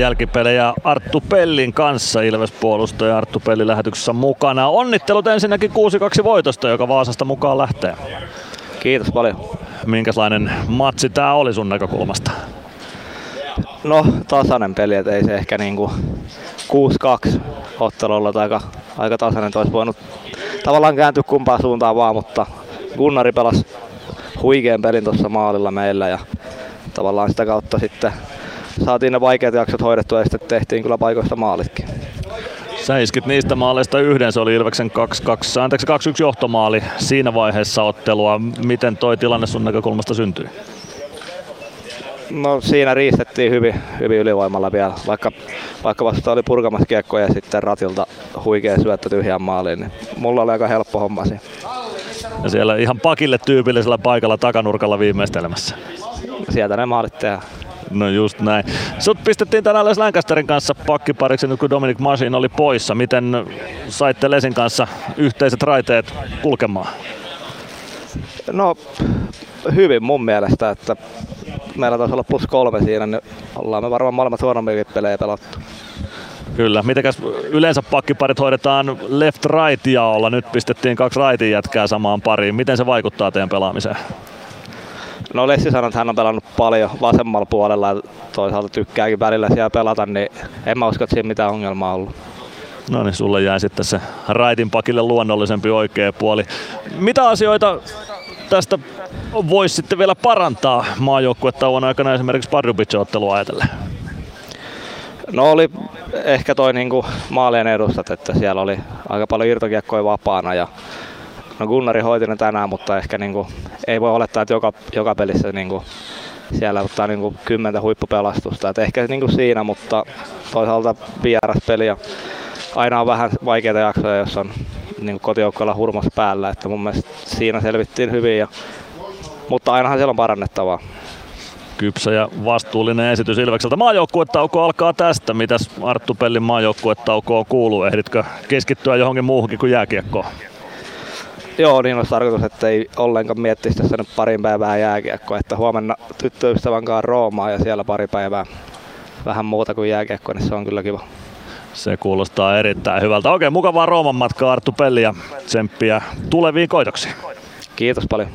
jälkipelejä Arttu Pellin kanssa, Ilves-puolustaja Arttu Pelli lähetyksessä mukana. Onnittelut ensinnäkin 6-2 voitosta, joka Vaasasta mukaan lähtee. Kiitos paljon. Minkälainen matsi tämä oli sun näkökulmasta? No tasainen peli, että ei se ehkä niinku 6-2 ottelulla aika, aika tasainen, että olisi voinut tavallaan kääntyä kumpaan suuntaan vaan, mutta Gunnari pelasi huikean pelin tuossa maalilla meillä ja tavallaan sitä kautta sitten saatiin ne vaikeat jaksot hoidettua ja sitten tehtiin kyllä paikoista maalitkin. Sä iskit niistä maaleista yhden, se oli Ilveksen 2-2, anteeksi 2-1 johtomaali siinä vaiheessa ottelua. Miten toi tilanne sun näkökulmasta syntyi? No siinä riistettiin hyvin, hyvin ylivoimalla vielä, vaikka, vaikka vasta oli purkamassa kiekkoja ja sitten ratilta huikea syöttö tyhjään maaliin, niin mulla oli aika helppo homma siinä. Ja siellä ihan pakille tyypillisellä paikalla takanurkalla viimeistelemässä. Sieltä ne maalit tehdään. No just näin. Sut pistettiin tänään Les Lancasterin kanssa pakkipariksi nyt kun Dominic Masin oli poissa. Miten saitte Lesin kanssa yhteiset raiteet kulkemaan? No hyvin mun mielestä, että meillä taisi olla plus kolme siinä, niin ollaan me varmaan molemmat huonommin pelejä pelattu. Kyllä. Mitenkäs yleensä pakkiparit hoidetaan left right jaolla. Nyt pistettiin kaksi rightin jätkää samaan pariin. Miten se vaikuttaa teidän pelaamiseen? No Lessi sanoi, että hän on pelannut paljon vasemmalla puolella ja toisaalta tykkääkin välillä siellä pelata, niin en mä usko, että siinä mitään ongelmaa ollut. No niin, sulle jäi sitten se raitin pakille luonnollisempi oikea puoli. Mitä asioita tästä voisi sitten vielä parantaa maajoukkuetauon aikana esimerkiksi Pardubic-ottelua ajatellen? No oli ehkä toi niinku maalien edustat, että siellä oli aika paljon irtokiekkoja vapaana ja no Gunnari hoiti ne tänään, mutta ehkä niinku, ei voi olettaa, että joka, joka pelissä niinku, siellä ottaa niinku kymmentä huippupelastusta. Et ehkä niinku siinä, mutta toisaalta peli ja aina on vähän vaikeita jaksoja, jos on niin kotijoukkoilla hurmas päällä, että mun mielestä siinä selvittiin hyvin, ja, mutta ainahan siellä on parannettavaa kypsä ja vastuullinen esitys Ilvekseltä. Maajoukkuetauko alkaa tästä. Mitäs Arttu Pellin maajoukkuetaukoon kuuluu? Ehditkö keskittyä johonkin muuhunkin kuin jääkiekkoon? Joo, niin olisi tarkoitus, että ei ollenkaan miettisi tässä nyt parin päivää jääkiekkoa. Että huomenna tyttöystävän kanssa Roomaa ja siellä pari päivää vähän muuta kuin jääkiekkoa, niin se on kyllä kiva. Se kuulostaa erittäin hyvältä. Okei, mukavaa Rooman matkaa Arttu Pelli ja tsemppiä tuleviin koitoksiin. Kiitos paljon.